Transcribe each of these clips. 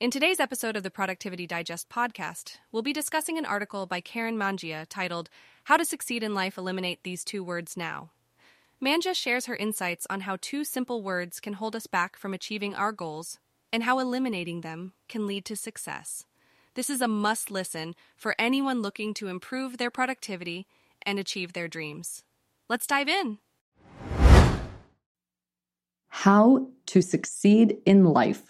In today's episode of the Productivity Digest podcast, we'll be discussing an article by Karen Mangia titled How to Succeed in Life Eliminate These Two Words Now. Mangia shares her insights on how two simple words can hold us back from achieving our goals and how eliminating them can lead to success. This is a must listen for anyone looking to improve their productivity and achieve their dreams. Let's dive in. How to Succeed in Life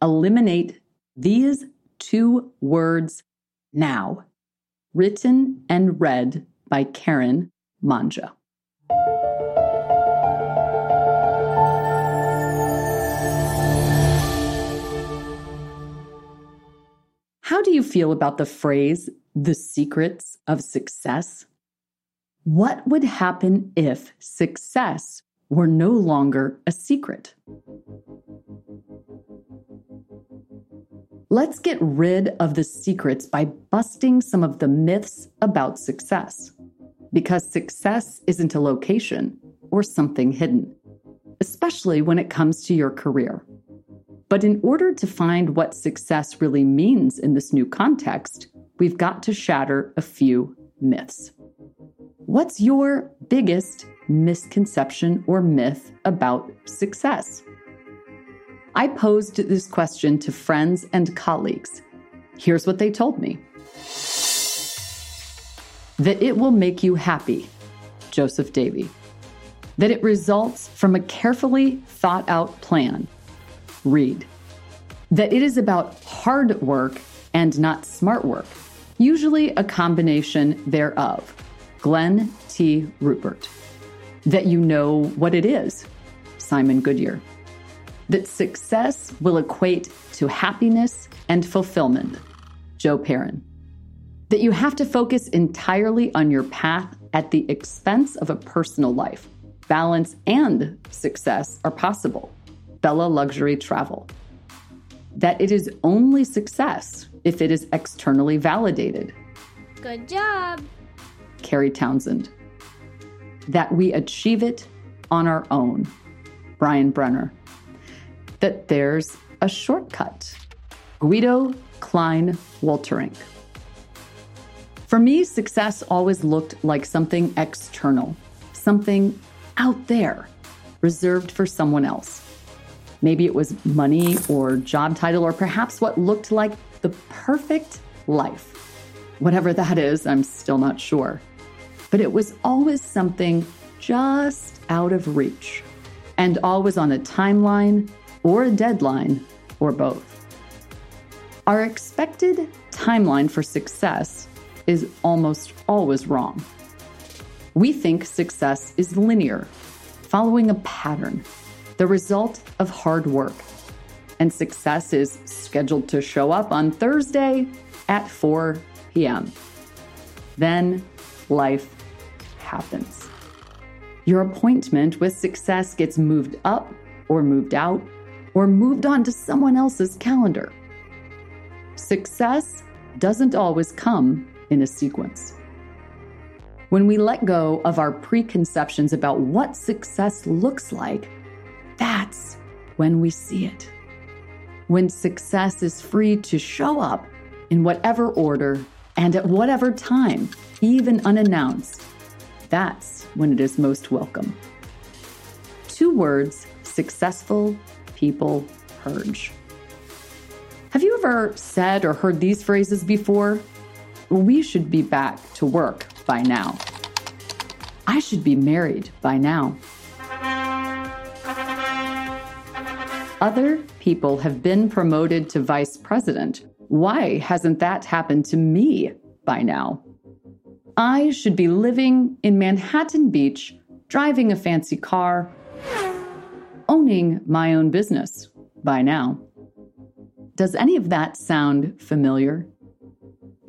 Eliminate these two words now. Written and read by Karen Mangia. How do you feel about the phrase, the secrets of success? What would happen if success were no longer a secret? Let's get rid of the secrets by busting some of the myths about success. Because success isn't a location or something hidden, especially when it comes to your career. But in order to find what success really means in this new context, we've got to shatter a few myths. What's your biggest misconception or myth about success? I posed this question to friends and colleagues. Here's what they told me that it will make you happy, Joseph Davy. That it results from a carefully thought out plan, Reid. That it is about hard work and not smart work, usually a combination thereof, Glenn T. Rupert. That you know what it is, Simon Goodyear that success will equate to happiness and fulfillment. Joe Perrin. That you have to focus entirely on your path at the expense of a personal life. Balance and success are possible. Bella Luxury Travel. That it is only success if it is externally validated. Good job. Carrie Townsend. That we achieve it on our own. Brian Brenner that there's a shortcut. Guido Klein Walterink. For me, success always looked like something external, something out there, reserved for someone else. Maybe it was money or job title, or perhaps what looked like the perfect life. Whatever that is, I'm still not sure. But it was always something just out of reach and always on a timeline or a deadline, or both. Our expected timeline for success is almost always wrong. We think success is linear, following a pattern, the result of hard work. And success is scheduled to show up on Thursday at 4 p.m. Then life happens. Your appointment with success gets moved up or moved out or moved on to someone else's calendar. Success doesn't always come in a sequence. When we let go of our preconceptions about what success looks like, that's when we see it. When success is free to show up in whatever order and at whatever time, even unannounced, that's when it is most welcome. Two words successful people purge. Have you ever said or heard these phrases before? We should be back to work by now. I should be married by now. Other people have been promoted to vice president. Why hasn't that happened to me by now? I should be living in Manhattan Beach, driving a fancy car, owning my own business by now. Does any of that sound familiar?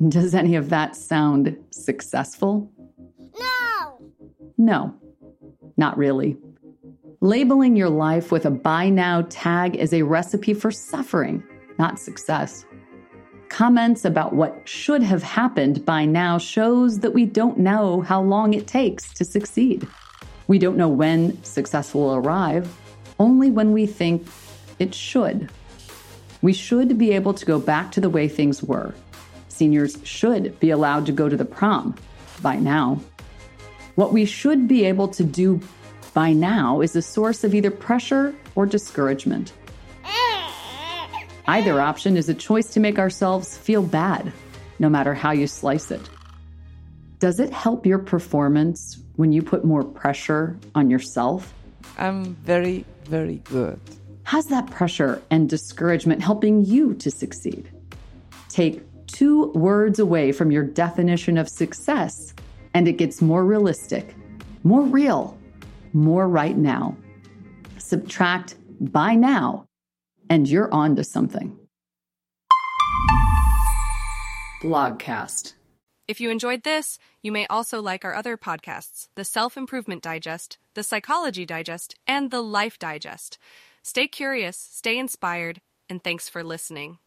Does any of that sound successful? No! No, not really. Labeling your life with a by now tag is a recipe for suffering, not success. Comments about what should have happened by now shows that we don't know how long it takes to succeed. We don't know when success will arrive, only when we think it should. We should be able to go back to the way things were. Seniors should be allowed to go to the prom by now. What we should be able to do by now is a source of either pressure or discouragement. Either option is a choice to make ourselves feel bad, no matter how you slice it. Does it help your performance when you put more pressure on yourself? I'm very, very good. How's that pressure and discouragement helping you to succeed? Take two words away from your definition of success, and it gets more realistic, more real, more right now. Subtract by now, and you're on to something. Blogcast. If you enjoyed this, you may also like our other podcasts the Self Improvement Digest, the Psychology Digest, and the Life Digest. Stay curious, stay inspired, and thanks for listening.